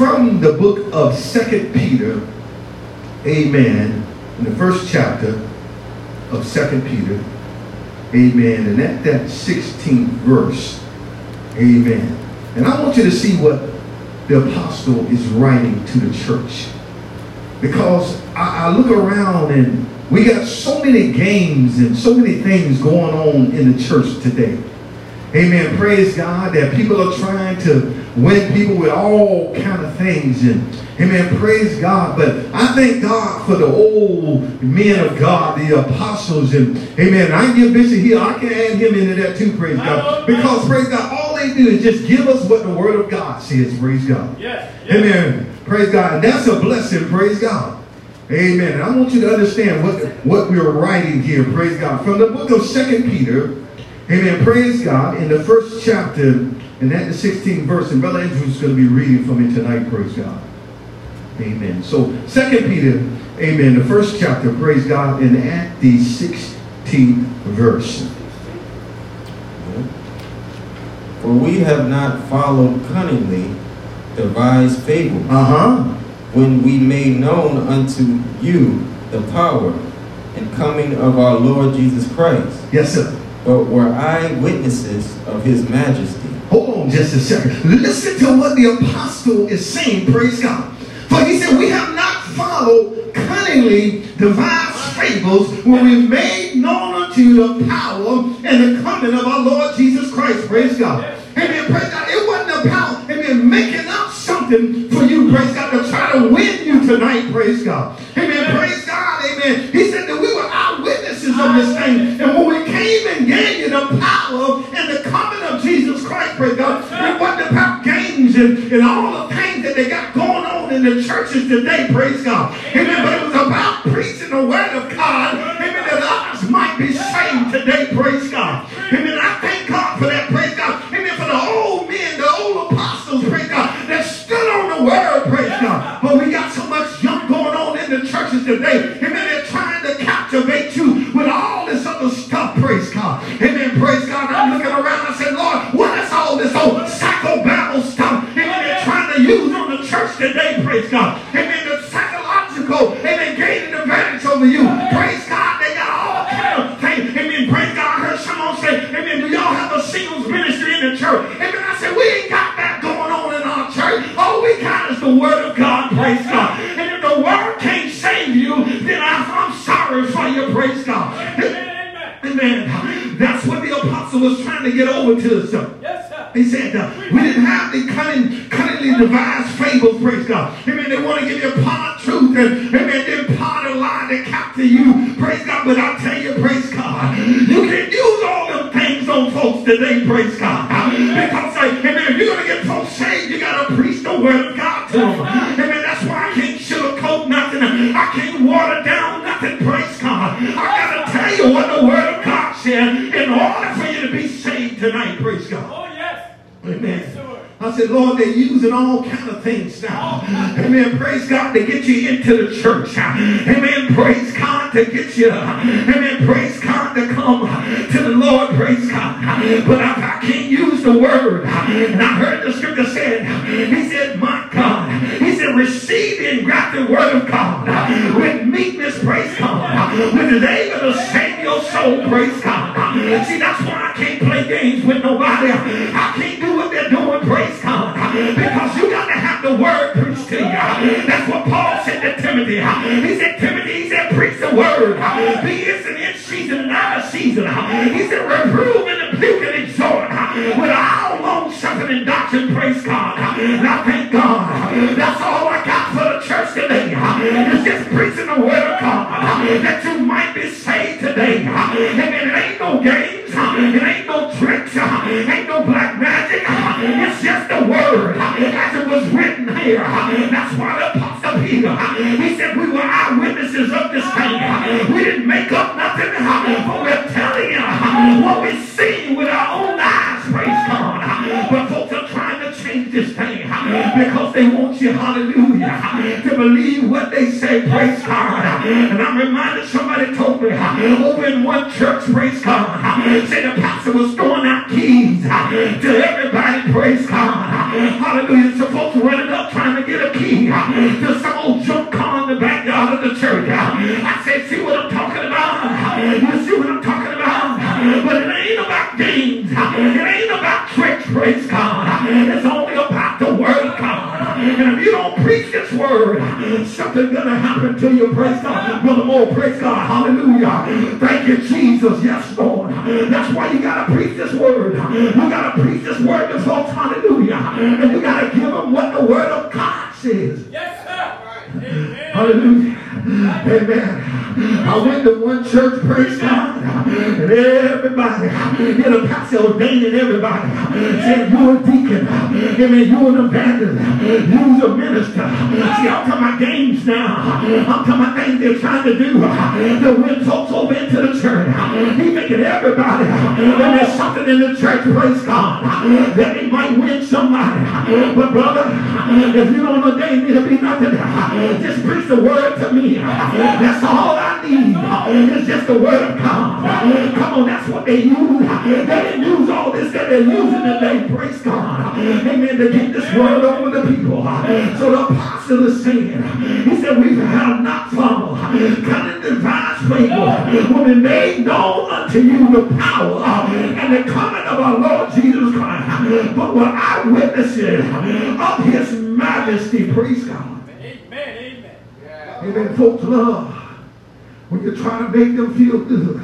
from the book of Second Peter, amen, in the first chapter of Second Peter, amen, and at that 16th verse, amen. And I want you to see what the apostle is writing to the church. Because I, I look around and we got so many games and so many things going on in the church today. Amen. Praise God that people are trying to win people with all kind of things and amen praise god. But i thank god for the old men of god the apostles and amen i give bishop here. I can add him into that too praise god. Because praise god all they do is just give us what the word of god says praise god. Yes. yes. amen. Praise god. And that's a blessing praise god. Amen. And i want you to understand what what we're writing here praise god. From the book of second peter amen praise god in the first chapter and at the 16th verse, and Brother Andrew is going to be reading for me tonight, praise God. Amen. So, Second Peter, amen, the first chapter, praise God, and at the 16th verse. For we have not followed cunningly devised fables, Uh-huh. when we made known unto you the power and coming of our Lord Jesus Christ, Yes, sir. but were eyewitnesses of his majesty. Hold on just a second. Listen to what the apostle is saying, praise God. For he said, we have not followed cunningly devised fables when we made known unto you the power and the coming of our Lord Jesus Christ, praise God. Amen, praise God. It wasn't about, amen, making up something for you, praise God, to try to win you tonight, praise God. Amen, praise God, amen. He said that we were eyewitnesses of this thing. And when praise God, it wasn't about games and, and all the things that they got going on in the churches today, praise God. Amen, but it was about preaching the word of God, amen, that others might be saved today, praise God. Today, praise God. Because, amen, if you're going to get folks saved, you got to preach the word of God to them. Amen. That's why I can't sugarcoat nothing. I can't water down nothing, praise God. I got to tell you what the word of God said in order for you to be saved tonight, praise God. Oh, yes. Amen. I said, Lord, they're using all kind of things now. Amen. Praise God to get you into the church. Amen. Praise God to get you. Amen. Praise God to come to the Lord. Praise God. But I can't use the word, and I heard the scripture said, He said, My God, He said, receive the word of God with meekness. Praise God. Which is able to save your soul. Praise God. See, that's why I can't play games with nobody. I can't do what they're doing. Praise God. Because you got to have the word preached to you. That's what Paul said to Timothy. He said, Timothy, he said, the word. Be instant in season and out of season. He said, reprove and rebuke and exhort with all long suffering and doctrine. Praise God. And I thank God. That's all I got for the church today. It's just preaching the word of God that you might be saved today. Amen. It ain't no games. It ain't no tricks. It ain't no black magic. It's just the word as it was written here. That's why the Apostle Peter, he said we were eyewitnesses of this thing. We didn't make up nothing, but we're telling you what we see with our own eyes. Praise God. But folks are trying to change this thing because they want you, hallelujah, to believe what they say. Praise God. And I'm reminded somebody told me over in one church, praise God, said the pastor was throwing out keys to everybody, praise God. Hallelujah. So folks running up trying to get a key to something's going to happen to you, praise God. Brother Moore, praise God. Hallelujah. Thank you, Jesus. Yes, Lord. That's why you got to preach this word. You got to preach this word to folks. Hallelujah. And you got to give them what the word of God says. Yes, sir. Amen. Hallelujah. Amen. I went to one church, praise God, and everybody, you know, pastor ordaining everybody, said, you're a deacon, amen, you're an evangelist, you're a minister. See, I'm talking about games now. I'm talking about things they're trying to do to win folks over into the church. He making everybody, and there's something in the church, praise God, that they might win somebody. But brother, if you don't ordain me to be nothing, just preach the word to me. That's all I need. It's just the word of God. Come on, that's what they use. They didn't use all this that they're using today. Praise God. Amen. To get this word over the people. So the apostle is saying, he said, we have not followed. Cunning divine favor will be made known unto you the power and the coming of our Lord Jesus Christ. But what I witnesses of his majesty, praise God. Amen. Amen. Amen. Folks love when you're trying to make them feel good.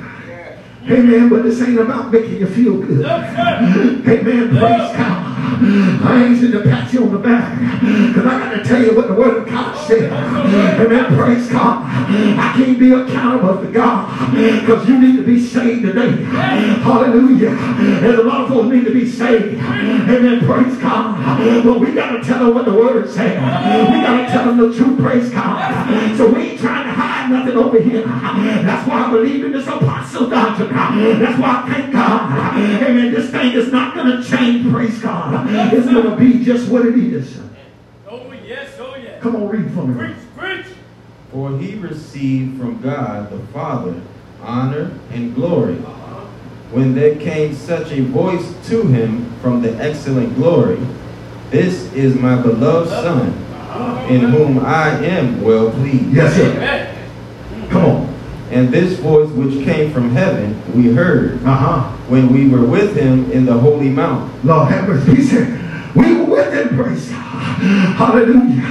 Amen. But this ain't about making you feel good. Amen. Praise God. I ain't sitting to pat you on the back. Because I got to tell you what the word of God said. Amen. Praise God. I can't be accountable to God. Because you need to be saved today. Hallelujah. There's a lot of folks need to be saved. Amen. Praise God. But we got to tell them what the word said. We got to tell them the truth. Praise God. So we ain't trying to hide nothing over here. That's why I believe in this apostle doctrine. That's why I thank God. Amen. This thing is not going to change. Praise God. It's going to be just what it is. Oh, yes. Oh, yes. Come on, read for me. Preach, preach. For he received from God the Father honor and glory. When there came such a voice to him from the excellent glory, This is my beloved Son, in whom I am well pleased. Yes, sir. Come on. And this voice which came from heaven we heard Uh-huh. when we were with him in the holy mount. Lord have mercy. He said, we were with him, praise God. Hallelujah.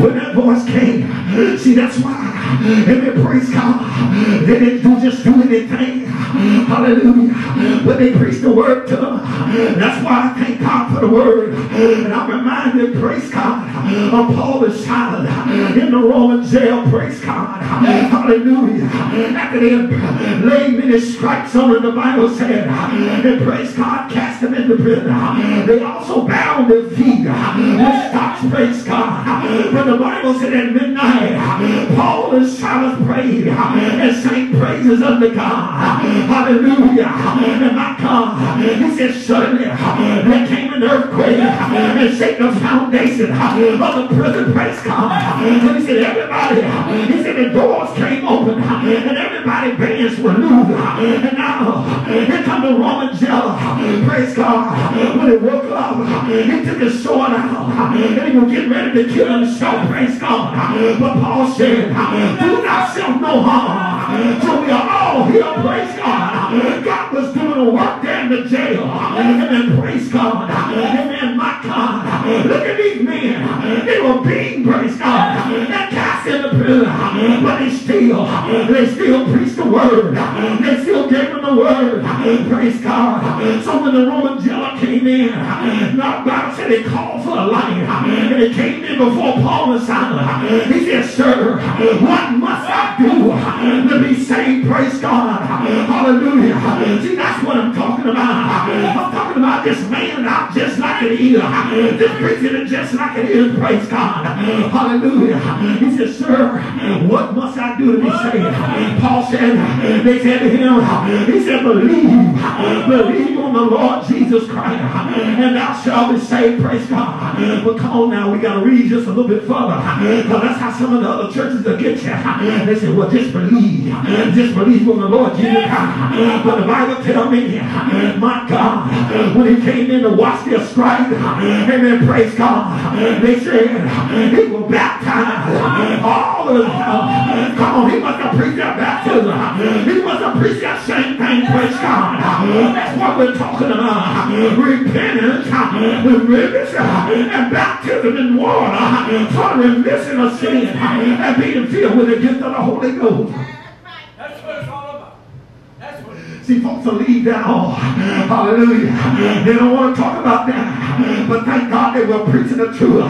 When that voice came, see, that's why. If Amen. Praise God. They didn't do just do anything. Hallelujah. But they preached the word to them. That's why I thank God for the word. And I'm reminded, praise God, of Paul and Silas in the Roman jail, praise God. Hallelujah. After they had laid many stripes on the Bible said, and praise God, cast them into prison. They also bound their feet stocks, praise God. But the Bible said at midnight, Paul and Silas prayed and sang praises unto God. Hallelujah. And my God, he said, suddenly there came an earthquake and shake the foundation of the prison, praise God. And he said, everybody, he said, the doors came open and everybody bands were loose. And now, here come the Roman jailer, praise God. When he woke up, he took his sword out and was getting ready to kill himself, praise God. But Paul said, do not self no harm. So we are all here, praise God. God was doing a work there in the jail. Amen, praise God. Amen, my God. Look at these men. They were being, praise God, and cast in the prison. But they still, they still preached the word. They still gave them the word. Praise God. So when the Roman jailer came in, now God said he called for a light. And he came in before Paul and Silas. He said, Sir, what must I do to be saved? Praise God. Hallelujah. See, that's what I'm talking about. I'm talking about this man out just like it is. This preaching is just like it is. Praise God. Hallelujah. He said, Sir, what must I do to be saved? Paul said, they said to him, he said, believe, believe on the Lord Jesus Christ, and thou shalt be saved. Praise God. But come on now, we got to read just a little bit further. Because that's how some of the other churches will get you. They say, well, just believe. Just believe on the Lord Jesus Christ. But the Bible tell me, my God, when he came in to wash their stripes, amen, praise God, they said he will baptize all of them. Come on, he must have preached that baptism. He must have preached that same thing, praise God. That's what we're talking about. Repentance, remission, and baptism in water for remission of sin and being filled with the gift of the Holy Ghost. That's what it's all about. That's what it is. See, folks will leave that off. Hallelujah. They don't want to talk about that. But thank God they were preaching the truth.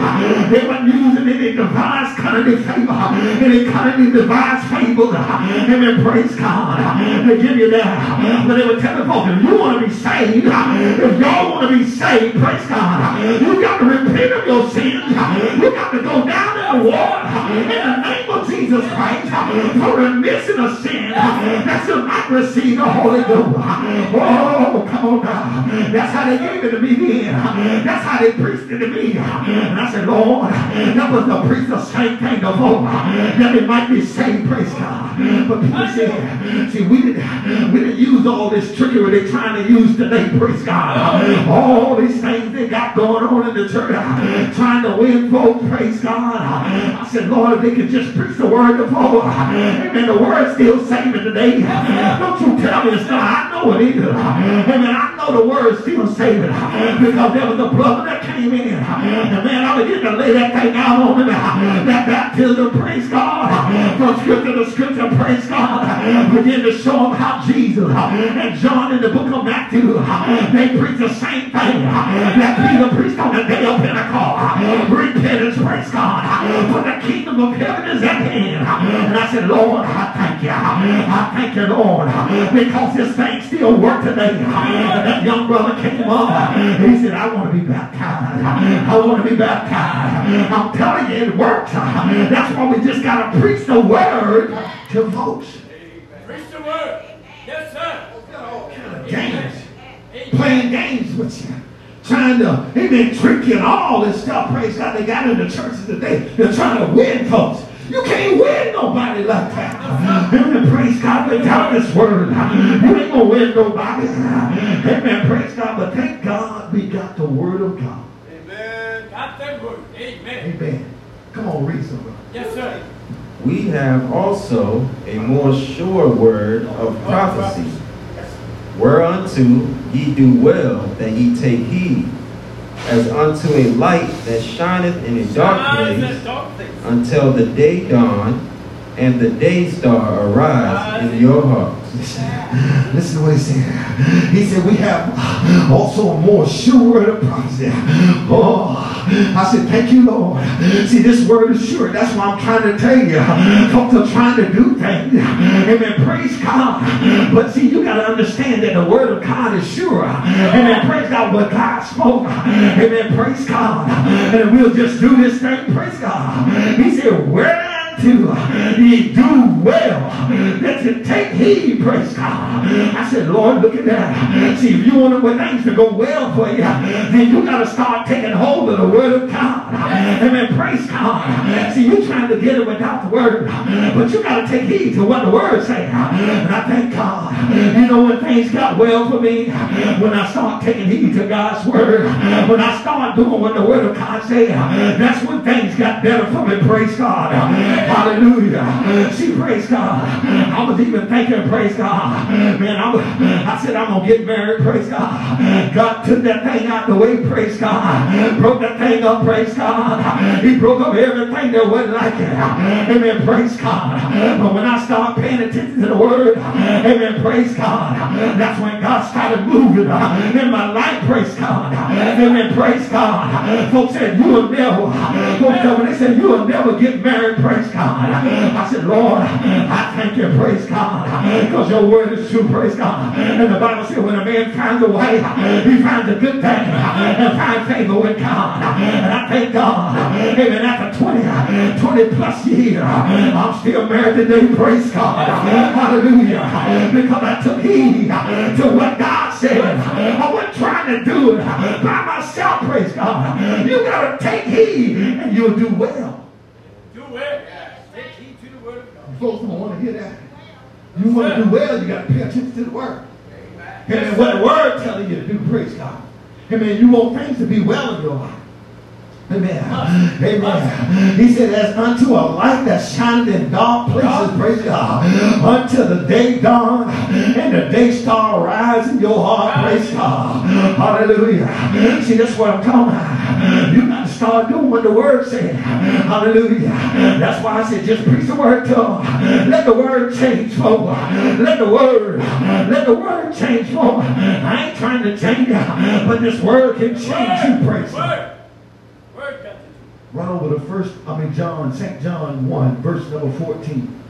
They weren't using any device, kind of favor, any kind of device fables. Amen. Praise God. They give you that. But they were telling folks, if you want to be saved, if y'all want to be saved, praise God, you got to repent of your sins. You got to go down in the water in the name of Jesus Christ for remission of sin. That you might receive the Holy Ghost. Oh, come on now. That's how they gave it to me then. That's how they preached it to me. And I said, Lord, that was the preach the same thing before. That it might be saved, praise God. But people say, see, we didn't, we didn't use all this trickery they're trying to use today, praise God. All these things they got going on in the church, trying to win folks, praise God. I said, Lord, if they could just preach the word before, amen, the word's still saving today. Don't you tell me it's not. I know it is. Amen. I know the word's still saving because there was a brother that came in. And man, I began to lay that thing out on him. That baptism, praise God. From scripture to scripture, praise God. Begin to show them how Jesus and John in the book of Matthew, they preach the same thing that Peter preached on the day of Pentecost. Repentance, praise God. For the kingdom of heaven is at hand. And I said, Lord, I thank you. I thank you, Lord, because this thing still works today. That young brother came up. He said, I want to be baptized. I want to be baptized. I'm telling you, it works. That's why we just got to preach the word to folks. Preach the word. Yes, sir. Games. Playing games with you. Trying to, amen, trick you and all this stuff. Praise God, they got in the churches today. They're trying to win folks. You can't win nobody like that. Amen. Praise God without this word. You ain't gonna win nobody. Amen. Praise God. But thank God we got the word of God. Amen. Got that word. Amen. Amen. Come on, read some. Yes, sir. We have also a more sure word of prophecy, whereunto ye do well that ye take heed, as unto a light that shineth in a dark Shines place that dark place. until the day dawn and the day star arise in your hearts. Listen, to what he said. He said, We have also a more sure word of prophecy. Oh, I said, Thank you, Lord. See, this word is sure. That's why I'm trying to tell you. Folks are trying to do things. Amen. Praise God. But see, you got to understand that the word of God is sure. Amen. Praise God. What God spoke. Amen. Praise God. And we'll just do this thing. Praise God. He said, Where to uh, ye do well uh, that you take heed, praise God. I said, Lord, look at that. See, if you want when things to go well for you, then you got to start taking hold of the word of God. Amen. Praise God. See, you're trying to get it without the word, but you got to take heed to what the word says. And I thank God. You know when things got well for me, when I start taking heed to God's word, when I start doing what the word of God says, that's when things got better for me. Praise God. Hallelujah. See, praise God. I was even thinking, praise God. Man, I, was, I said, I'm going to get married, praise God. God took that thing out the way, praise God. Broke that thing up, praise God. He broke up everything that wasn't like it. Amen, praise God. But when I start paying attention to the word, amen, praise God. That's when God started moving in my life, praise God. Amen, praise God. Folks said, you will never, folks said, when they said, you will never get married, praise God. I said, Lord, I thank you, praise God, because your word is true, praise God. And the Bible said, when a man finds a wife, he finds a good thing and finds favor with God. And I thank God, amen, after 20, 20 plus years, I'm still married today, praise God. Hallelujah. Because I took heed to what God said. I wasn't trying to do it by myself, praise God. You got to take heed and you'll do well. Do it. Take heed to the word of God. Folks don't want to hear that. You want to do well, you got to pay attention to the word. And what the word telling you to do, praise God. Amen. You want things to be well in your life. Amen. Amen. He said, as unto a light that shined in dark places, praise God, until the day dawn and the day star rise in your heart, praise God. Hallelujah. See, that's what I'm talking about. You got to start doing what the word said. Hallelujah. That's why I said, just preach the word to them. Let the word change for them. Let the word, let the word change for them. I ain't trying to change you, but this word can change you, praise God. Word. Word got to do. Run over to first, I mean John, St. John 1, verse number 14.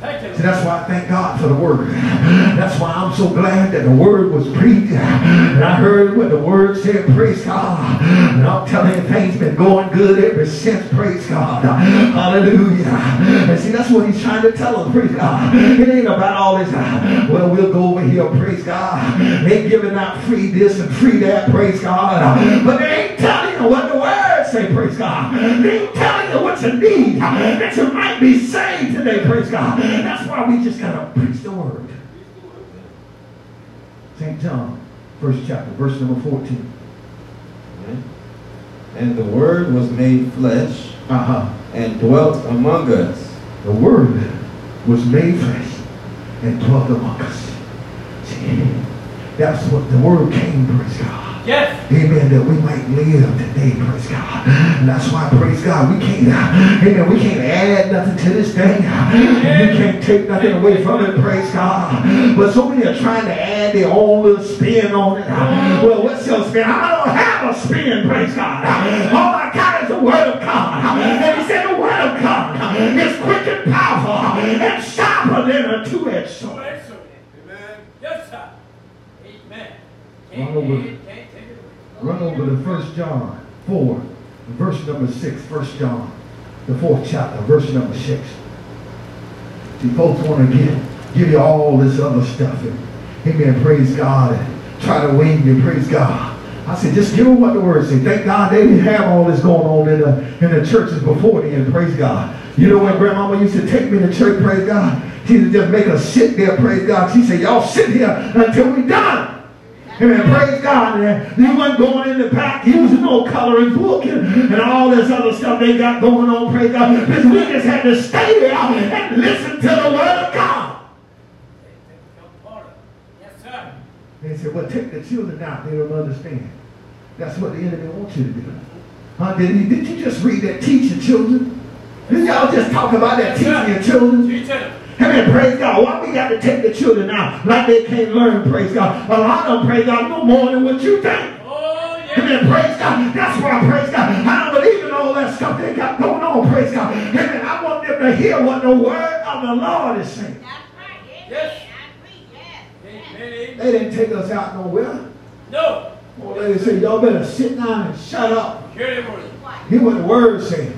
See, that's why I thank God for the word. That's why I'm so glad that the word was preached. And I heard what the word said, praise God. And I'm telling you, things been going good ever since, praise God. Hallelujah. And see, that's what he's trying to tell us, praise God. It ain't about all this, well, we'll go over here, praise God. They giving out free this and free that, praise God. But they ain't telling you what the word say, praise God. They telling you what you need, that you might be saved today, praise God. That's why we just gotta preach the word. St. John, first chapter, verse number 14. Amen. And the Word was made flesh Uh-huh. and dwelt among us. The word was made flesh and dwelt among us. See, that's what the word came, praise God. Yes. Amen. That we might live today, praise God. And that's why, praise God, we can't, uh, amen, we can't add nothing to this thing. We can't take nothing away from it, praise God. But so many are trying to add their own little spin on it. Well, what's your spin? I don't have a spin, praise God. All I got is the word of God. And he said the word of God is quick and powerful and sharper than a two-edged sword. Excellent. Amen. Yes, sir. Amen. Run Run over to 1 John 4, verse number 6. 1 John, the fourth chapter, verse number 6. See, folks want to give, give you all this other stuff. And, amen, praise God, and try to wing you, praise God. I said, just give them what the word says. Thank God they didn't have all this going on in the, in the churches before then, praise God. You know when grandmama used to take me to church, praise God, she would just make us sit there, praise God. She said, y'all sit here until we done. Amen. Praise God. You wasn't going in the back using no coloring book and, and all this other stuff they got going on. Praise God. Because we just had to stay there and listen to the word of God. Come part of it. Yes, sir. They said, well, take the children out. They don't understand. That's what the enemy wants you to do. Huh? Did, he, did you just read that teach your children? Did y'all just talk about that teaching your children? Teach it. Amen. Praise God. Why we got to take the children out like they can't learn? Praise God. A lot of them, praise God, no more than what you think. Oh, yeah. Amen. Praise God. That's why, I praise God. I don't believe in all that stuff they got going on. Praise God. Amen. I want them to hear what the word of the Lord is saying. That's right. Yes. I agree. Yes. Amen. They didn't take us out nowhere. No. Old lady said, y'all better sit down and shut up. Hear the word. What? Hear what the word said.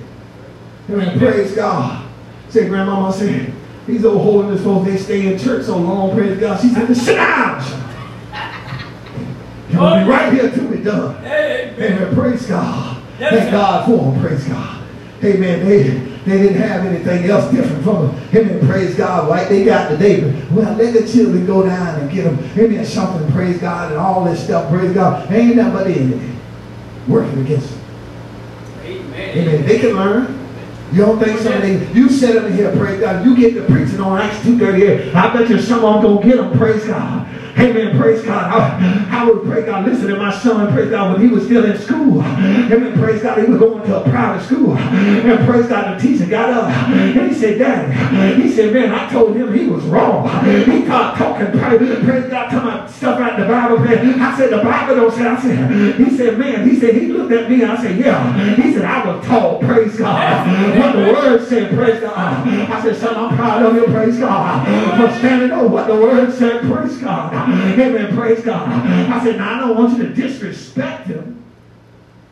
Amen. Praise God. Say, grandmama said, these old holiness folks, they stay in church so long, praise God. She said, sit down. You'll be right here till we're done. Amen. Amen. Praise God. Thank. God for them. Praise God. Amen. They, they didn't have anything else different from him. Amen. Praise God. Like they got today. But, well, let the children go down and get them. Amen. Something. Praise God. And all this stuff. Praise God. Ain't nothing but the enemy working against them. Amen. Amen. They can learn. You don't think some of them, you sit in here, praise God. You get the preaching on Acts 2.38. I bet you some of them gonna get them, praise God. Amen, praise God. I, I would pray God, listen to my son, praise God, when he was still in school. Amen, praise God, he was going to a private school. And praise God, the teacher got up and he said, Daddy, he said, man, I told him he was wrong. He started talking, praise, praise God, talking about stuff out the Bible. Man. I said, the Bible don't say, I said, he said, man, he said, he looked at me, I said, yeah. He said, I was taught, praise God. What the word said, praise God. I said, son, I'm proud of you, praise God. For standing on what the word said, praise God. Amen, praise God. I said, now I don't want you to disrespect him,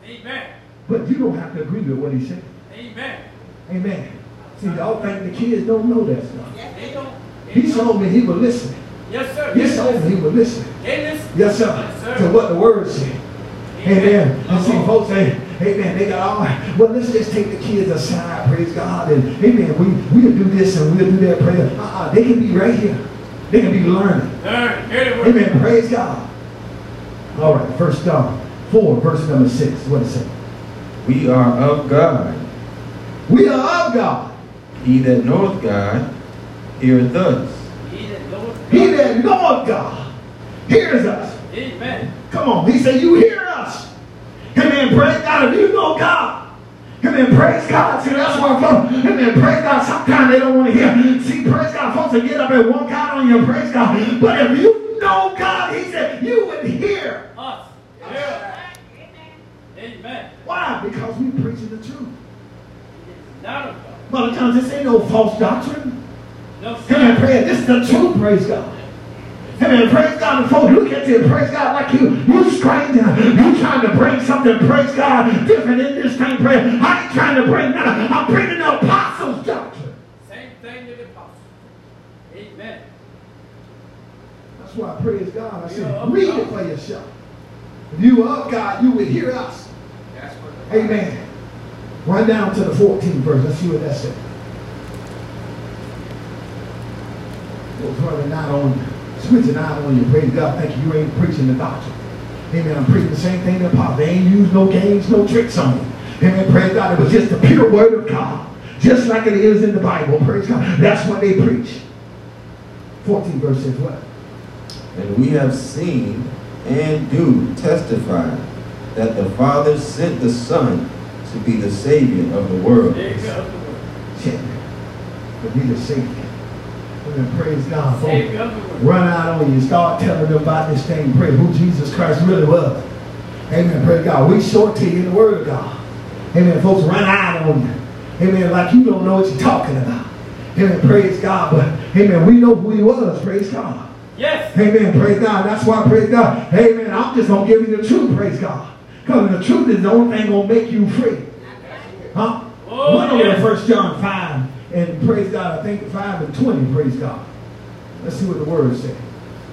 Amen. but you don't have to agree with what he said. Amen. Amen. See, y'all think the kids don't know that stuff. Yes, They they don't. He told me he would listen. Yes, sir. He told me he would listen. They listen. Yes, sir. Yes, sir. To what the word said. Amen. And see, folks, they, Amen. They got all, well, let's just take the kids aside, praise God. And amen, we, we'll do this and we'll do that prayer. Uh-uh, they can be right here. They can be learning. Learn. Hear the word. Amen. Praise God. All right, first John 4, verse number 6. What it say? We are of God. We are of God. He that knoweth God heareth us. He that knoweth He God. that knoweth God hears us. Amen. Come on. He said, You hear us. Amen. Praise God. If you know God. Amen. Praise God. See, that's why folks, amen. Praise God. Sometimes they don't want to hear. See, praise God. Folks will get up and walk out on you. Praise God. But if you know God, he said, you would hear. Us. Yeah. Amen. Why? Because we preaching the truth. Not. A lot of times this ain't no false doctrine. No, Come sir. Praise. This is the truth. Praise God. Amen. Praise God. And folks look at you and praise God like you, you stranger. You trying to bring something, praise God, different in this thing. Praise. I ain't trying to bring nothing. I'm bringing the apostles' doctrine. Same thing to the apostle. Amen. That's why, I praise God, I said, read it for yourself. If you are of God, you would hear us. That's what Amen. Run down to the 14th verse. Let's see what that says. Well, running not on, switching out on you. Praise God. Thank you. You ain't preaching the doctrine. Amen. I'm preaching the same thing that Paul. They ain't used no games, no tricks on you. Amen. Praise God. It was just the pure word of God. Just like it is in the Bible. Praise God. That's what they preach. 14 verse says what? And we have seen and do testify that the Father sent the Son to be the Savior of the world. There you go. the To be the Savior. Amen. Praise God. folks. Savior of the word. run out on you, start telling them about this thing, pray who Jesus Christ really was. Amen. Praise God. We short to you in the word of God. Amen. Folks run out on you. Amen. Like you don't know what you're talking about. Amen. Praise God. But amen. We know who he was. Praise God. Yes. Amen. Praise God. That's why, praise God. Amen. I'm just going to give you the truth. Praise God. Because the truth is the only thing going to make you free. Huh? Oh, over yes. to 1 John 5 and praise God. I think 5 and 20. Praise God. Let's see what the word says.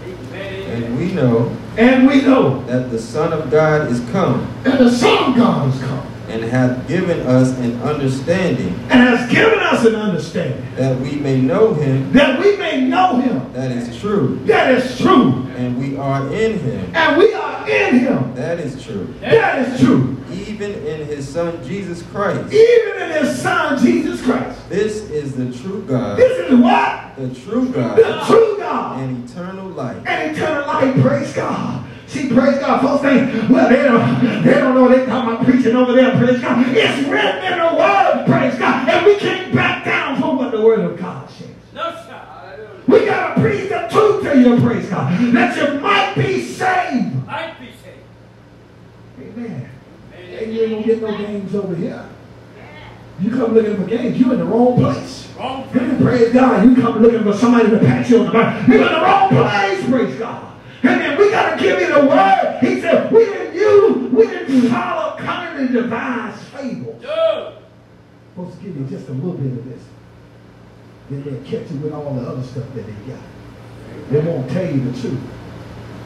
Amen. And we know And we know that the Son of God is come And the Son of God is come and hath given us an understanding and has given us an understanding that we may know him that we may know him. that is true, That is true. and we are in him And we are in him. that is true, That is true. even in his Son Jesus Christ. Even in his Son, Jesus Christ. This is the true God, This is what? the true God. The true God. and eternal life. And eternal life. Praise God. See, praise God. Folks think, well, they don't, they don't know they talking about preaching over there. Praise God. It's written in the word. Praise God. And we can't back down from what the word of God says. No, sir. We got to preach the truth to you, praise God, that you might be saved. Might be saved. Amen. And you ain't going to get no games over here. You come looking for games, you're in the wrong place. Wrong Amen. Praise God. You come looking for somebody to pat you on the back. You're in the wrong place, praise God. Amen. We got to give you the word. He said, we didn't use, we didn't follow cunningly devised fables. No. supposed to give you just a little bit of this. Then they'll catch you with all the other stuff that they got. They won't tell you the truth.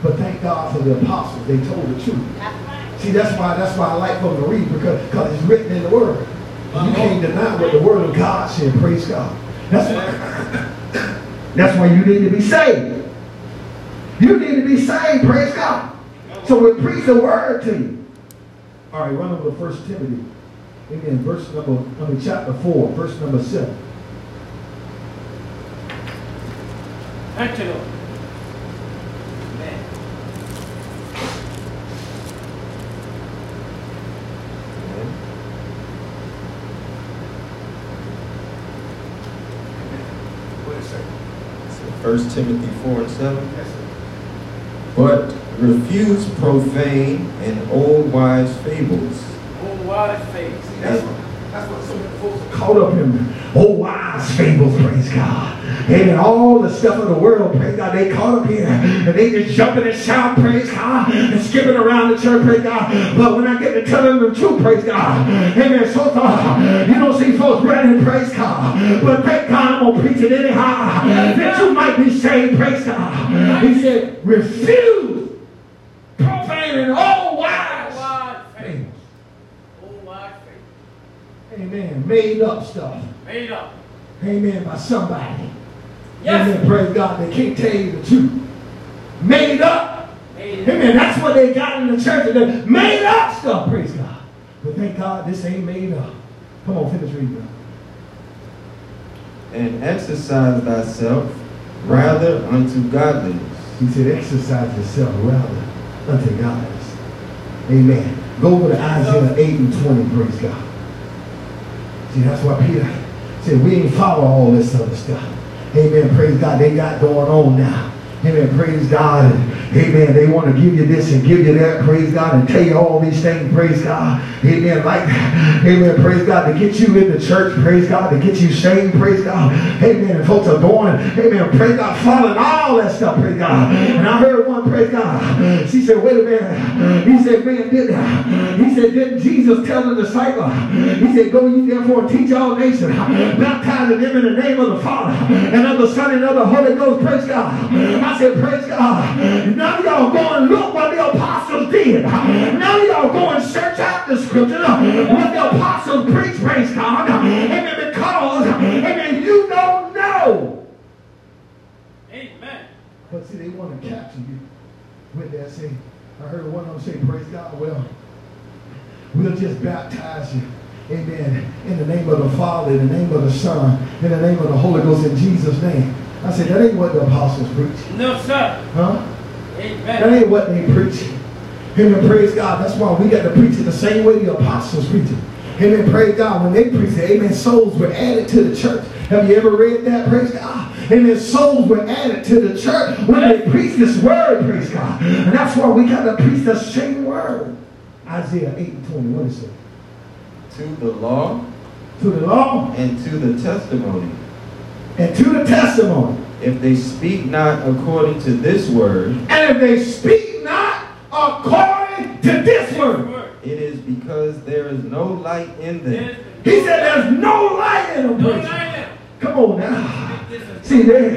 But thank God for the apostles. They told the truth. See, that's why that's why I like for them to read because, because it's written in the Word. You uh-huh. can't deny what the Word of God said. Praise God. That's why, that's why you need to be saved. You need to be saved. Praise God. So we preach the Word to you. All right, run over to First Timothy. Amen. Verse number, I mean, chapter 4, verse number 7. Thank you, Lord. 1 Timothy 4 and 7. But refuse profane and old wise fables. Old wise fables. See, that's, that's what some folks are caught up in. Old wise fables, praise God. And all the stuff of the world, praise God, they caught up here. And they just jumping and shouting, praise God, and skipping around the church, praise God. But when I get to telling them the truth, praise God, amen, so far, you don't see folks running, praise God. But thank God I'm going to preach it anyhow. That you might be saved, praise God. He said, refuse profane and all wise All Wise faith. fables. Oh, Amen. Made up stuff. Made up. Amen. By somebody. Yes. Amen. Praise God. They can't tell you the truth. Made up. Made up. Amen. That's what they got in the church. They made up stuff. Praise God. But thank God this ain't made up. Come on, finish reading. And exercise thyself rather unto godliness. He said, exercise yourself rather unto godliness. Amen. Go over to Isaiah 8 and 20, praise God. See, that's why Peter said, we ain't follow all this other stuff. Amen. Praise God. They got going on now. Amen. Praise God. Amen. They want to give you this and give you that. Praise God. And tell you all these things. Praise God. Amen. Like, that. amen. Praise God. To get you in the church. Praise God. To get you saved. Praise God. Amen. And folks are going. Amen. Praise God. Following all that stuff. Praise God. And I heard one. Praise God. She said, wait a minute. He said, man, did He said, didn't Jesus tell the disciple? He said, go ye therefore and teach all nations. Baptizing them in the name of the Father and of the Son and of the Holy Ghost. Praise God. I said, praise God. Now y'all go and look what the apostles did. Now y'all go and search out the scriptures. What the apostles preached, praise God. Amen. Because, amen, you don't know. Amen. But see, they want to capture you with that. Say, I heard one of them say, praise God. Well, we'll just baptize you. Amen. In the name of the Father, in the name of the Son, in the name of the Holy Ghost, in Jesus' name. I said, that ain't what the apostles preach. No, sir. Huh? Amen. That ain't what they preach. Amen. Praise God. That's why we got to preach it the same way the apostles preach it. Amen. Praise God. When they preach it, amen, souls were added to the church. Have you ever read that? Praise God. Amen. Souls were added to the church when they preached this word. Praise God. And that's why we got to preach the same word. Isaiah 8 and 20. What is it? To the law To the law and to the testimony. and to the testimony. If they speak not according to this word, And if they speak not according to this word. Word. it is because there is no light in them. He said there's no light in them. No light in. Come on now. See, they,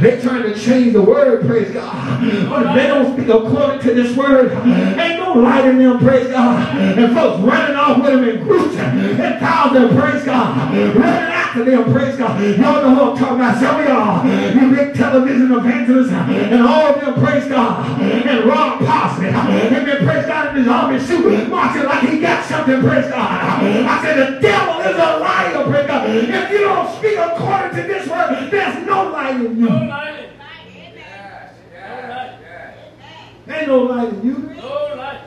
they're trying to change the word, praise God. Oh, but if they don't speak according to this word, ain't no light in them, praise God. And folks running off with them in groups and thousands, praise God. Running after them, praise God. Y'all know who I'm talking about. Some of y'all, you big television evangelists and all of them, praise God. And Rob Posse, and then praise God in his army suit, marching like he got something, praise God. I said, the devil is a liar, praise God. If you don't speak according to this word, there's no light in you. No light in. Yes. No light. Ain't no light in you. No light.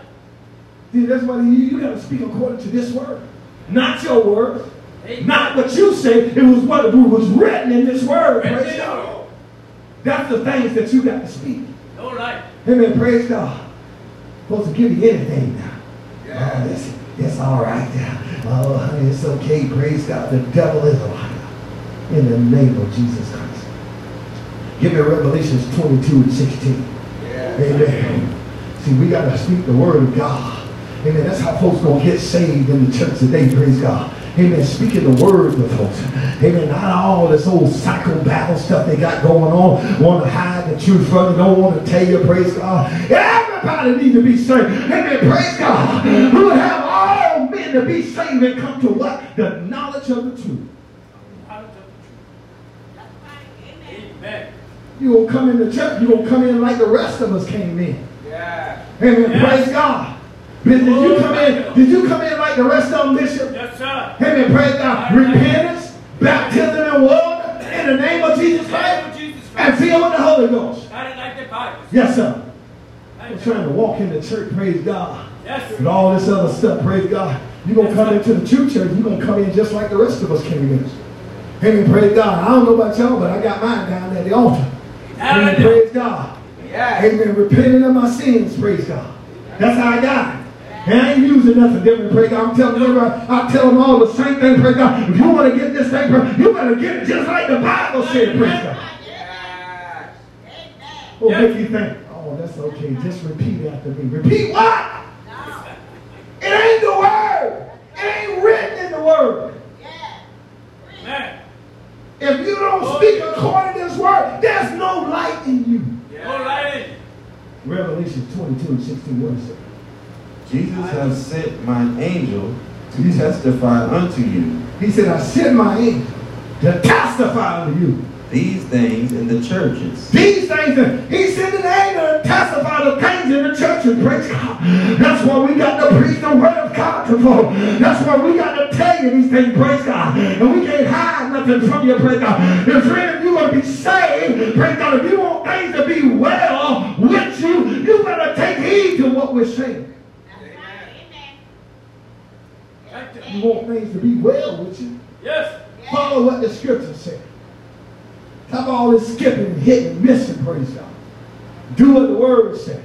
See, that's why you, you got to speak according to this word. Not your word. Amen. Not what you say. It was what was written in this word. Right Praise there. God. That's the things that you got to speak. No light. Amen. Praise God. Supposed to give you anything now. Oh, it's, it's all right. Oh, honey, it's okay. Praise God. The devil is a liar. In the name of Jesus Christ. Give me Revelations 22 and 16. Amen. See, we got to speak the word of God. Amen. That's how folks going to get saved in the church today. Praise God. Amen. Speaking the word to folks. Amen. Not all this old psychobabble stuff they got going on. Want to hide the truth from you. Don't want to tell you. Praise God. Everybody need to be saved. Amen. Praise God. Who have to be saved and come to what? The knowledge of the truth. Out of the truth. Amen. You gonna come in the church. You gonna come in like the rest of us came in. Yeah. Amen. Yes. Praise God. Did, did you come in? Did you come in like the rest of them, Bishop? Yes, sir. Amen. Praise God. Repentance, baptism in water, in the name of Jesus Christ, and filled with the Holy Ghost. Like. Yes, sir. I'm trying to walk in the church. Praise God. Yes. Sir. And all this other stuff. Praise God. You're gonna come into the true church. You're gonna come in just like the rest of us came in. Amen. Praise God. I don't know about y'all, but I got mine down at the altar. Amen. Praise God. Amen. Repenting of my sins. Praise God. That's how I got it. And I ain't using nothing different. Praise God. I'm telling everybody, I tell them all the same thing. Praise God. If you want to get this thing, you better get it just like the Bible said. Praise God. Yeah. make you think, oh, that's okay. Just repeat after me. Repeat what? It ain't the word. It ain't written in the word. Amen. If you don't speak according to this word, there's no light in you. No light. Revelation 22 and 16, what is it? Jesus has sent my angel to testify unto you He said, I sent my angel to testify unto you. These things in the churches. These things, he sent an angel to testify the things in the church and praise God. That's why we got to preach the word of God to folk. That's why we got to tell you these things, praise God. And we can't hide nothing from you, praise God. If friend, if you want to be saved, praise God, if you want things to be well with you, you better take heed to what we're saying. Thank You you. want things to be well with you. Yes. Follow what the scripture said. Stop all this skipping and hitting and missing, praise God. Do what the word said.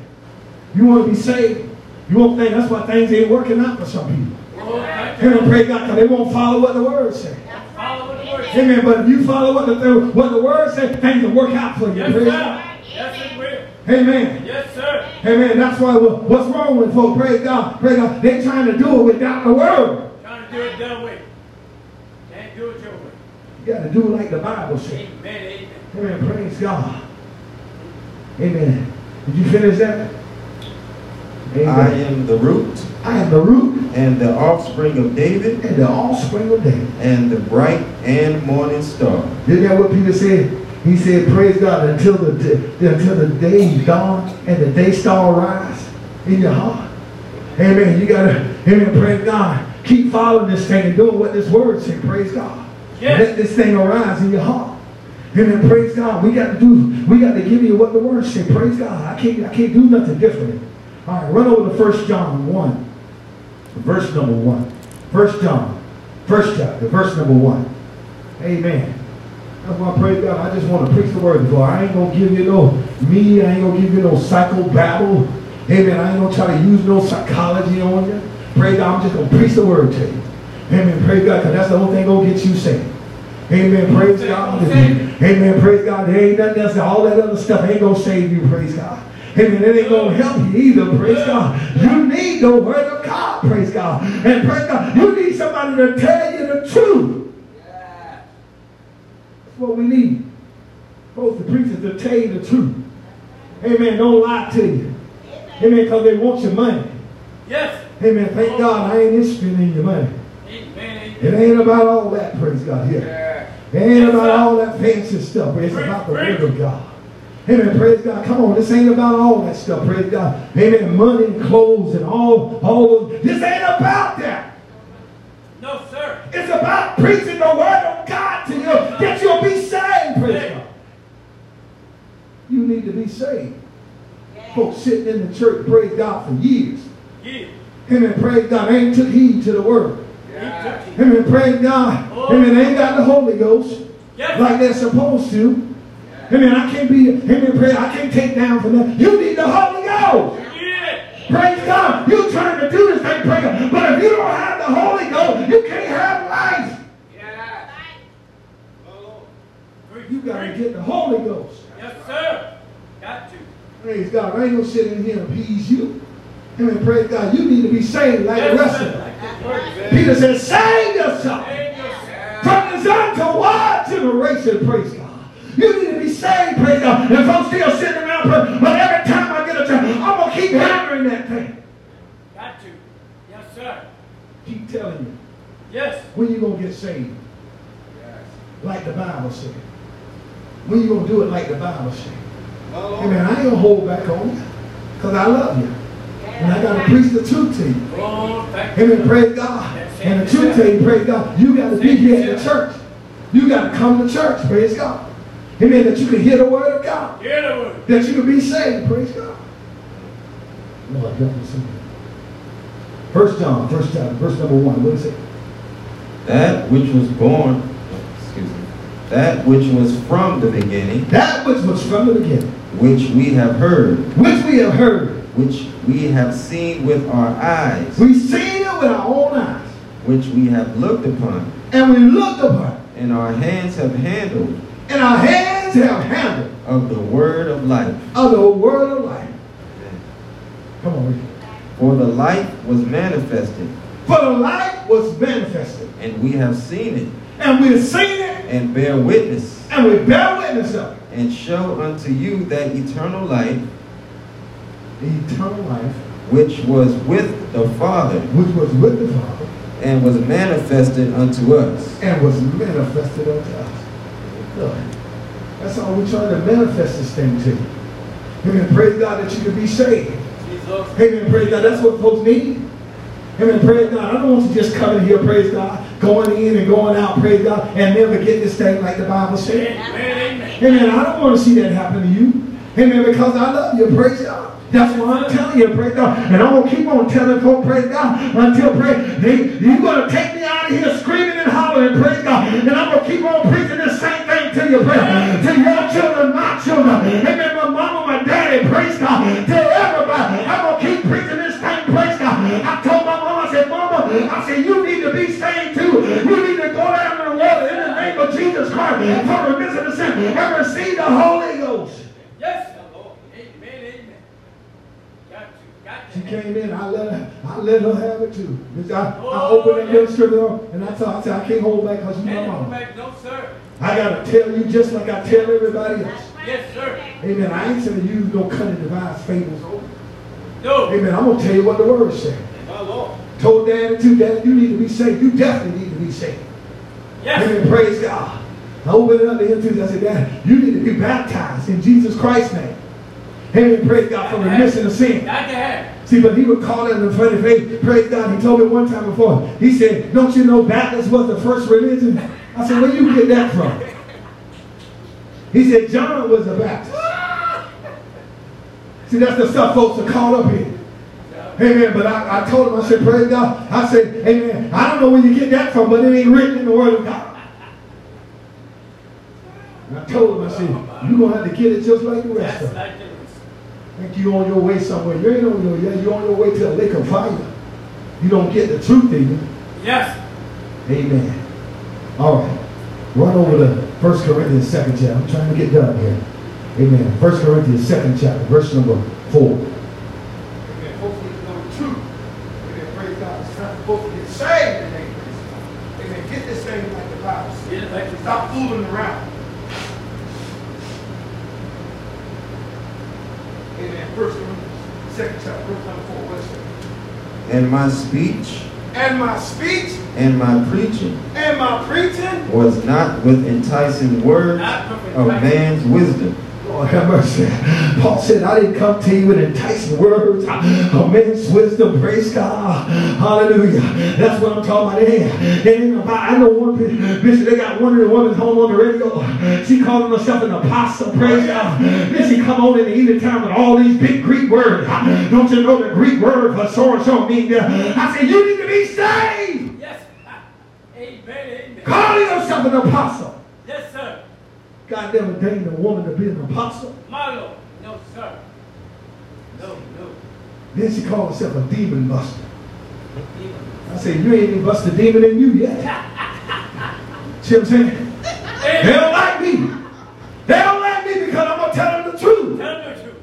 You want to be saved? You won't think that's why things ain't working out for some people. Thank you. Amen. Praise God, because they won't follow what the word said. Follow the word says. Amen. But if you follow what the, what the word said, things will work out for you. Yes, Praise sir. God. Yes, it will. Amen. Yes, sir. Amen. That's why what's wrong with folks? Praise God. Praise God. They're trying to do it without the word. Trying to do it their way. Can't do it your way. You got to do it like the Bible says. Amen. Amen. Amen. Praise God. Amen. Did you finish that? Amen. I am the root I am the root and the offspring of David and the offspring of David. and the bright and morning star. Isn't that what Peter said? He said, praise God, until the, d- until the day dawn and the day star rise in your heart. Amen. You got to, amen, praise God. Keep following this thing and doing what this word said. Praise God. Yes. Let this thing arise in your heart. Amen. Praise God. We got to do, we got to give you what the word said. Praise God. I can't, I can't do nothing different. All right, run over to 1 John 1. Verse number 1. 1 John, first chapter, verse number 1. Amen. That's why I praise God. I just want to preach the word before. I ain't gonna give you no me. I ain't gonna give you no psychobabble. Amen. I ain't gonna try to use no psychology on you. Praise God. I'm just gonna preach the word to you. Amen. Praise God, because that's the only thing gonna get you saved. Amen. Praise God. Amen. Praise God. There ain't nothing else. All that other stuff ain't gonna save you. Praise God. Amen. It ain't gonna help you either. Praise God. You need the word of God. Praise God. And praise God. You need somebody to tell you the truth. That's what we need. Folks, the preachers to tell you the truth. Amen. Don't lie to you. Amen. Because they want your money. Yes. Amen. Thank God I ain't interested in your money. It ain't about all that, praise God, here. It ain't about all that fancy stuff, it's about the word of God. Amen. Praise God. Come on. This ain't about all that stuff. Praise God. Amen. Money and clothes and all, all of this ain't about that. No, sir. It's about preaching the word of God to you that you'll be saved. Praise God. You need to be saved. Folks sitting in the church, praise God, for years. Yeah. Amen. Praise God. Ain't took heed to the word. He took it. Amen. Praise God. Amen. They ain't got the Holy Ghost like they're supposed to. Amen. I can't be, amen. Praise. God. I can't take down from them. You need the Holy Ghost. Praise God. You trying to do this thing, praise God. But if you don't have the Holy Ghost, you can't have life. Preach, You got to get the Holy Ghost. Yes, sir. Got to. Praise God. I ain't gonna sit in here and appease you. Amen. Praise God. You need to be saved like the Yes, rest of sir. Them. Like this word says. Peter said, save yourself. From to what generation, praise God. You need to be saved, praise God. And folks still sitting around, pray- but every time I get a chance, I'm going to keep hammering that thing. Got to. Yes, sir. Keep telling you, Yes. when you going to get saved? Yes. Like the Bible said. When you going to do it like the Bible said? Amen. I ain't going to hold back on you because I love you. And I got to preach the truth to you. Thank you. Amen. Praise God. And the truth tell you, praise God, you got to be here in the church. You got to come to church, praise God. Amen. That you can hear the word of God. Hear the word. That you can be saved, praise God. Lord, help me somebody. First John, first chapter, verse number one. What is it? That which was born, excuse me, that which was from the beginning, That which was from the beginning, which we have heard, which we have heard. which we have seen with our eyes, We've seen it with our own eyes. which we have looked upon, And we looked upon and our hands have handled And our hands have handled of the word of life. of the word of life. Come on, read. For the light was manifested, For the light was manifested. and we have seen it, And we've seen it. and bear witness, And we bear witness of it. and show unto you that eternal life eternal life, which was with the Father which was with the Father, and was manifested unto us. and was manifested unto us. Look, that's all we're trying to manifest this thing to you. Amen. Praise God that you can be saved. Jesus. Amen. Praise God. That's what folks need. Amen. Praise God. I don't want you just coming here, praise God, going in and going out, praise God, and never get this thing like the Bible said. Amen. Amen. Amen. I don't want to see that happen to you. Amen. Because I love you. Praise God. That's why I'm telling you, praise God. And I'm going to keep on telling folks, praise God, until pray, they, you're going to take me out of here screaming and hollering, praise God. And I'm going to keep on preaching this same thing to you, praise To your children, my children. Amen. My mama, my daddy, praise God. To everybody. I'm going to keep preaching this thing, praise God. I told my mama, I said, Mama, I said, you need to be saved too. You need to go down in the water in the name of Jesus Christ for remission of sin and receive the Holy Ghost. Yes, Lord. Amen. Amen. Got you. Got She came in, I let her, I let her have it too. Because I, I oh, opened that little scripture door, and I told I said, I can't hold back because you my Can't go back. No, sir. I gotta tell you just like I tell everybody else. Yes, sir. Amen. I ain't telling you no cunning device fables. No. Amen. I'm gonna tell you what the word said. My Lord. Told daddy too, daddy, you need to be saved. You definitely need to be saved. Yes. Amen. Praise God. I opened it up to him too. I said, Dad, you need to be baptized in Jesus Christ's name. Amen. Praise God for remission of sin. Got to have. See, but he would call it in the funny face. Praise God. He told me one time before. He said, Don't you know Baptist was the first religion? I said, Where you get that from? He said, John was a Baptist. See, that's the stuff folks are caught up in. Amen. But I, I told him, I said, Praise God. I said, Amen. I don't know where you get that from, but it ain't written in the Word of God. And I told him, I said, You're going to have to get it just like the rest of them. Think you on your way somewhere. You ain't on your way. You're on your way to a lake of fire. You don't get the truth in you. Yes. Amen. All right. Run over to 1 Corinthians 2nd chapter. I'm trying to get done here. Amen. 1 Corinthians 2nd chapter, verse number 4. Amen. Hopefully you know the truth. Amen. Praise God. It's time for folks to get saved today. Amen. Get this thing like the Bible says. Get it like the Stop fooling around. Amen. 1 Corinthians 2nd chapter, verse number 4. What is it? And my speech And my speech and my preaching and my preaching was not with enticing words with of enticing- man's wisdom, Lord have mercy. Paul said, I didn't come to you with enticing words of men's wisdom. Praise God. Hallelujah. That's what I'm talking about. Ain't about, I know one bishop, they got one of the women home on the radio. She calling herself an apostle. Praise God. Then she come on in the evening time with all these big Greek words. Don't you know the Greek word for so and so mean? I said, you need to be saved. Yes. Amen. Amen. Call yourself an apostle. Yes, sir. God never ordained a woman to be an apostle. My Lord. No, sir. No, no. Then she called herself a demon buster. I said, you ain't even bust a demon in you yet. See what I'm saying? They don't like me. They don't like me because I'm going to tell them the truth. Tell them the truth.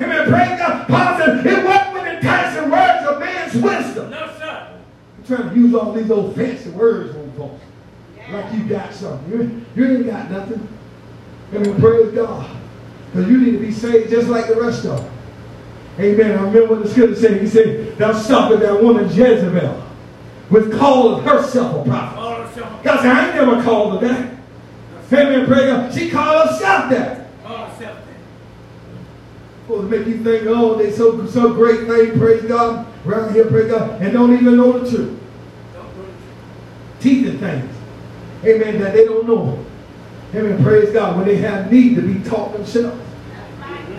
Amen. Praise God. Paul said, it wasn't with enticing words of man's wisdom. No, sir. I'm trying to use all these old fancy words on folks. Like you got something. You, you ain't got nothing. Amen. Praise God. Because you need to be saved just like the rest of them. Amen. I remember what the scripture said. He said, Thou suffered that woman Jezebel with calling herself a prophet. God said, I ain't never called her that. Amen. Praise God. She called herself that. Yourself. Supposed to make you think, oh, they so so great thing, praise God, around here, praise God, and don't even know the truth. Don't Teaching things. Amen. That they don't know. Amen. Praise God. When they have need to be taught themselves.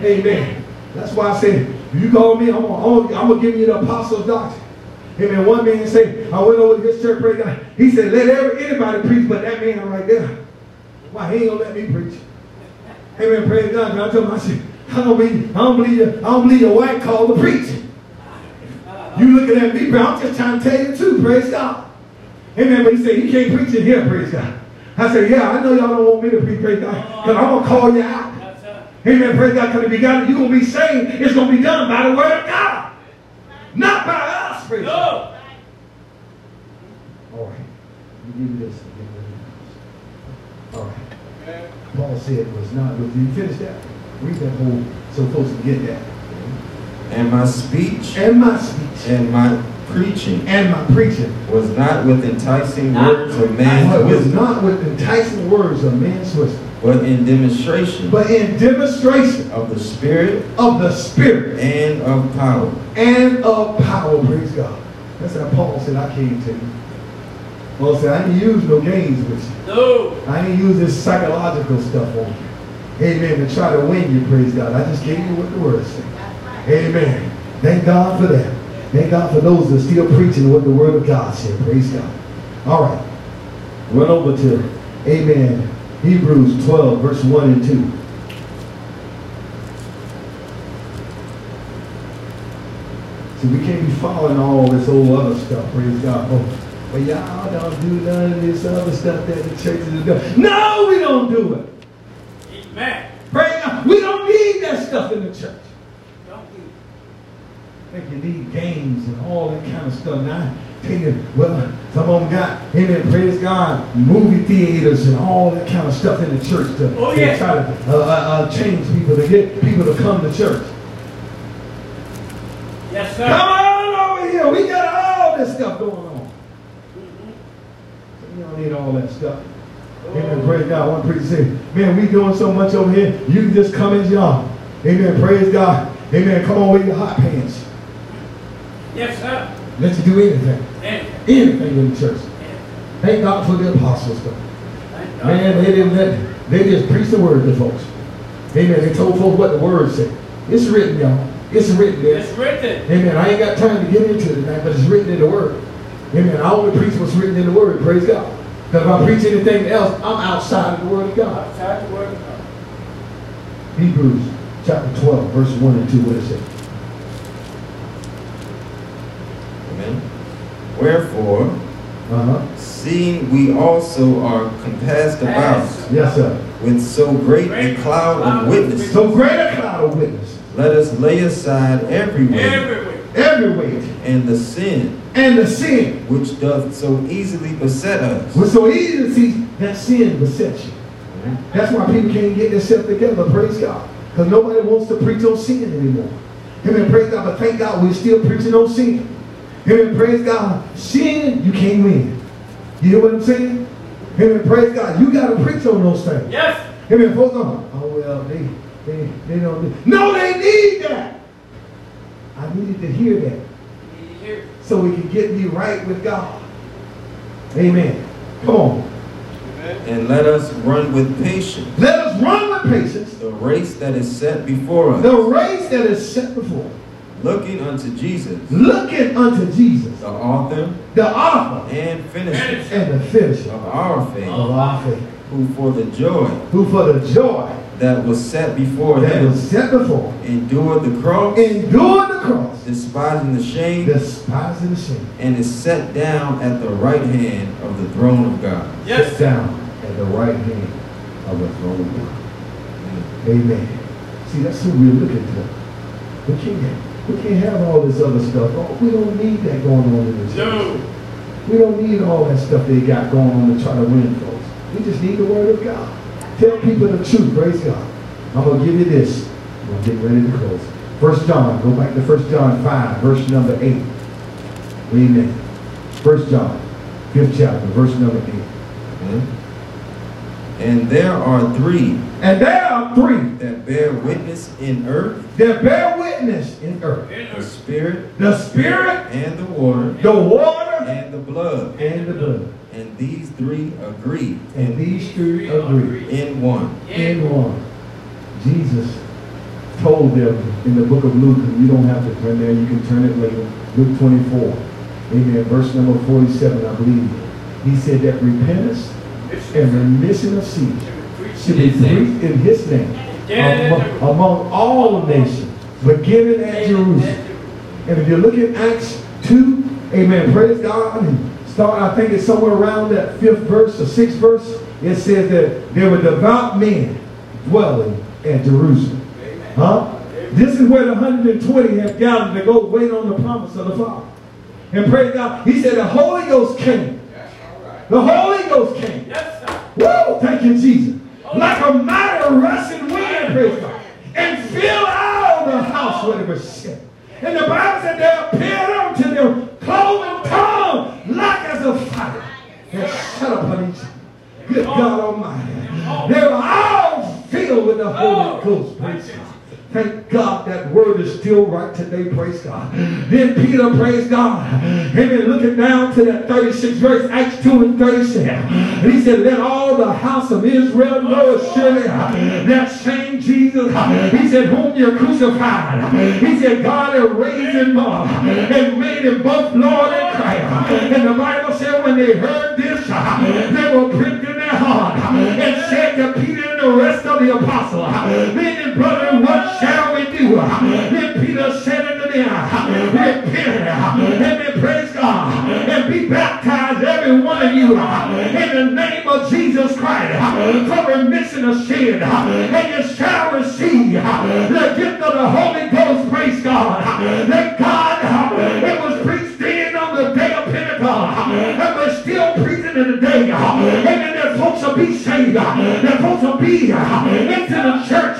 Amen. That's why I said, you call me, I'm gonna, give you the apostles' doctrine. Amen. One man said, I went over to his church, praise God. He said, let anybody preach but that man right there. Why he ain't gonna let me preach? Amen. Praise God. And I told him, I said, I don't believe, I don't believe, your, I don't believe your wife called to preach. You looking at me, bro. I'm just trying to tell you truth. Praise God. Amen. But he said, he can't preach in here, praise God. I said, yeah, I know y'all don't want me to preach, praise God. Because I'm going to call you out. Amen. Praise God. Because if you got it, you're going to be saved. It's going to be done by the word of God. Not by us, praise God. All right. You give me this. and give me this. All right. Paul said it was not. with you finish that? Read that whole so folks can get that. and my speech And my speech and my preaching and my preaching was not with enticing Not- words of man's was wisdom, not with enticing words of man's wisdom, but in demonstration but in demonstration of the Spirit of the Spirit and of power. and of power. Praise God. That's how Paul said, I came to you. Paul said, I didn't use no games with you. No. I didn't use this psychological stuff on you. Amen. To try to win you, praise God. I just gave you what the word said. Amen. Thank God for that. Thank God for those that are still preaching what the word of God said. Praise God. All right. Run over to, amen, Hebrews 12, verse 1 and 2. See, we can't be following all this old other stuff, praise God. Oh, but y'all don't do none of this other stuff that the churches are doing. No, we don't do it. Amen. Praise God. We don't need that stuff in the church. Think you need games and all that kind of stuff. Now, I tell you, well, some of them got, amen, praise God, movie theaters and all that kind of stuff in the church to, Oh, yeah. to try to uh, uh, uh, change people, to get people to come to church. Yes, sir. Come on over here. We got all this stuff going on. You don't need all that stuff. Amen. Praise God. One preacher said, man, we doing so much over here. You can just come as are. Amen. Praise God. Amen. Come on with your hot pants. Yes, sir. Let you do anything. And, Anything in the church. Thank God for the apostles. Though. Man, they didn't let, they just preached the word to folks. Amen. They told folks what the word said. It's written, y'all. It's written there. It's written. Amen. I ain't got time to get into it tonight, but it's written in the Word. Amen. I only preach what's written in the Word. Praise God. Because if I preach anything else, I'm outside of the Word of God. Outside the word of God. Hebrews chapter 12, verse 1 and 2. What it say? Amen. Wherefore, Uh-huh. seeing we also are compassed about Yes. Yes, sir. with so great a cloud of witnesses, So great a cloud of witnesses. let us lay aside every weight Everywhere. Every weight. and the sin And the sin. which doth so easily beset us. Was so easy to see that sin besets you. That's why people can't get themselves together. Praise God. Because nobody wants to preach on sin anymore. Amen. Praise God. But thank God we're still preaching on sin. Amen. Praise God. Sin, you can't win. You hear what I'm saying? Amen. Praise God. You got to preach on those things. Yes. Amen. Folks are, oh, well, they, they, they don't need. No, they need that. I needed to hear that need to hear. so we can get me right with God. Amen. Come on. And let us run with patience Let us run with patience the race that is set before us, the race that is set before us, looking unto Jesus, looking unto Jesus, the author. The author. And finisher. And the finisher. Of our faith, of our faith, who for the joy. Who for the joy. That was set before that him. was set before endured the cross, endured the cross, despising the shame, despising the shame, and is set down at the right hand of the throne of God. Yes. sit down at the right hand of the throne of God. Amen. See, that's who we're looking to. We can't, we can't have all this other stuff. Oh, we don't need that going on in the church. No. We don't need all that stuff they got going on to try to win folks. We just need the word of God. Tell people the truth. Praise God. I'm going to give you this. I'm getting ready to close. First John. Go back to First John 5, verse number 8. Amen. First John, 5th chapter, verse number 8. Amen. And there are three And there are three that bear witness in earth, that bear witness in earth. In the spirit The spirit, and the water the water, and the blood. and the blood. And these three agree And these three agree. in one. in one. Jesus told them in the book of Luke, and you don't have to turn there, you can turn it later, Luke 24, amen, verse number 47, I believe. He said that repentance and remission of sins should be preached in his name among, among all nations, beginning at Jerusalem. And if you look at Acts 2, amen, praise God, and start, I think it's somewhere around that fifth verse or sixth verse, it says that there were devout men dwelling at Jerusalem. Huh? This is where the 120 have gathered to go wait on the promise of the Father. And praise God, he said the Holy Ghost came. The Holy Ghost came. Yes, sir. Whoa, thank you, Jesus. Like a mighty rushing wind, praise God. And fill all the house they were sitting. And the Bible said they appeared unto them cloven tongue like as a fire that shut up on each other. Good God Almighty. They were all filled with the Holy Ghost. Praise God. Thank God that word is still right today. Praise God. Then Peter, praise God. Amen. Looking down to that 36 verse, Acts 2 and 37. And he said, Let all the house of Israel know surely that same Jesus. He said, Whom you crucified. He said, God had raised him up and made him both Lord and Christ. And the Bible said, when they heard this, they were pricked in their heart and said to Peter and the rest of the apostles, Men and brethren, what do? Then Peter said unto them, Repent, and praise God, and be baptized, every one of you, in the name of Jesus Christ, for remission of sin, and you shall receive the gift of the Holy Ghost, praise God. That God, it was preached then on the day of Pentecost, and we're still preaching in the day, and that folks will be saved, that folks will be into the church.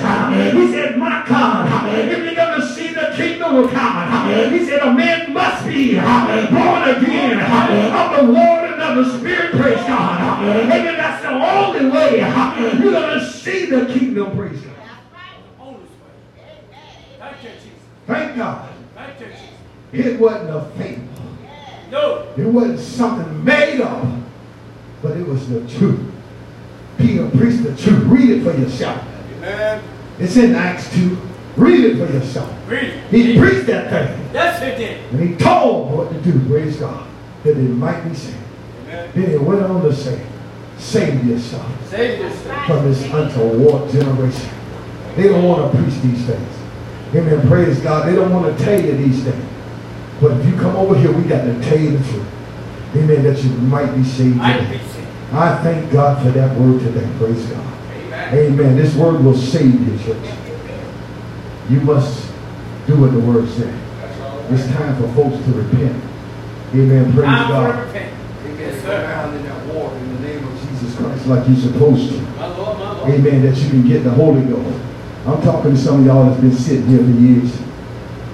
He said, My God, if you're going to see the kingdom of God, he said, a man must be born again of the water and of the Spirit, praise God. Amen. That's the only way you're going to see the kingdom, praise God. On this way. Thank you, Jesus. Thank God. Thank you, Jesus. It wasn't a fable. No. It wasn't something made up, but it was the truth. Peter preached the truth. Read it for yourself. Amen. It's in Acts 2. Read it for yourself. Read it. He preached that thing. Yes, it did. And he told them what to do, praise God, that it might be saved. Amen. Then he went on to say, save yourself Save yourself. from this untoward generation. They don't want to preach these things. Amen. Praise God. They don't want to tell you these things. But if you come over here, we got to tell you the truth. Amen. That you might be saved I today. be saved. I thank God for that word today. Praise God. Amen. Amen. This word will save you, church. You must do what the word said. It's time for folks to repent. Amen. Praise Time for God. repent. Amen. Yes, Go sir. in that water in the name of Jesus Christ like you're supposed to. My Lord, my Lord. Amen. That you can get the Holy Ghost. I'm talking to some of y'all that's been sitting here for years.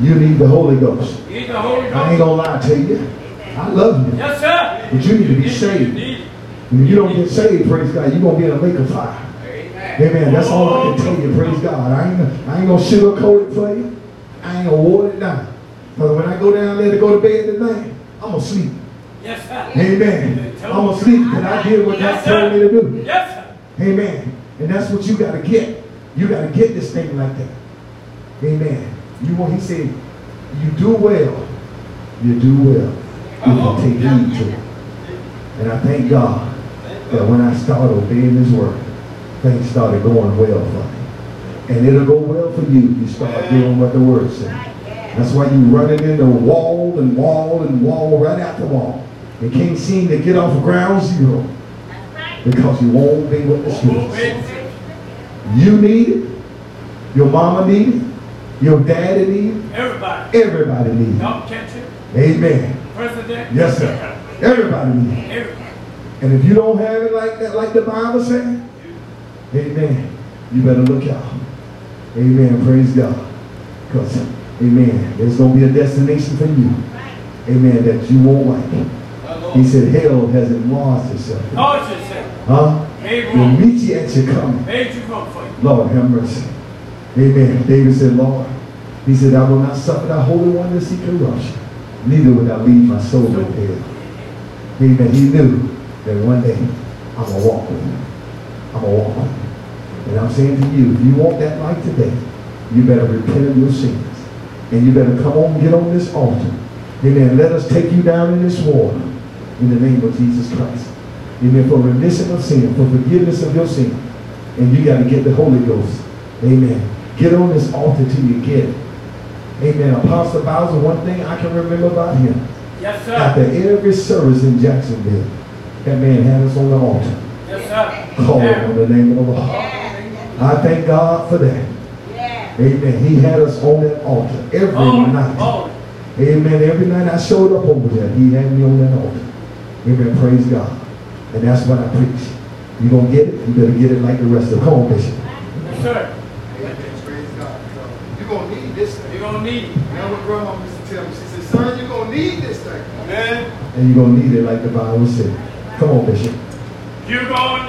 You need the Holy Ghost. You need the Holy Ghost. I ain't gonna lie to you. I love you. Yes, sir. But you need to be saved. When you don't get saved, praise God, you're gonna be in a lake of fire. Amen. Amen. That's all I can tell you. Praise God. I ain't, I ain't gonna sugarcoat it for you. I ain't gonna water it down. But when I go down there to go to bed tonight, I'm gonna sleep. Yes, sir. Amen. I'm gonna sleep because I did what God Yes, told me to do. Yes, sir. Amen. And that's what you gotta get. You gotta get this thing like that. Amen. You want he said, you do well. You do well. If you take heed to. And I thank God that when I started obeying his word, things started going well for me. And it'll go well for you. If you start doing what the word says. That's why you're running into wall and wall and wall right after wall. You can't seem to get off ground zero because you won't be what the Spirit says. You need it. Your mama need it. Your daddy need it. Everybody. Everybody need it. Y'all catch it. Amen. President. Yes, sir. Everybody need it. And if you don't have it like that, like the Bible says, amen, you better look out. Amen. Praise God. Because, amen, there's going to be a destination for you. Amen, that you won't like. He said, hell has enlarged itself. Huh? Will meet you at your coming. Made you room for you. Lord, have mercy. Amen. David said, Lord, he said, I will not suffer thy Holy One to see corruption. Neither will I leave my soul in hell. Amen. He knew that one day I'm going to walk with him. I'm going to walk with him. And I'm saying to you, if you want that life today, you better repent of your sins. And you better come on, get on this altar. Amen. Let us take you down in this water in the name of Jesus Christ. Amen. For remission of sin, for forgiveness of your sin. And you got to get the Holy Ghost. Amen. Get on this altar till you get it. Amen. Apostle Bowser, one thing I can remember about him, Yes, sir. after every service in Jacksonville, that man had us on the altar. Yes, sir. Call Yeah. on the name of the Lord. I thank God for that. Amen. He had us on that altar every Holy, night. holy. Amen. Every night I showed up over there, he had me on that altar. Amen. Praise God. And that's what I preach. You gonna get it? You better get it like the rest of the Come on, Bishop. Yes, sir. Praise God. You're gonna need this thing. You're going to need it. Now what grandma used to tell me, she said, Son, you're going to need this thing. Amen. And you're going to need it like the Bible said. Come on, Bishop. You're going to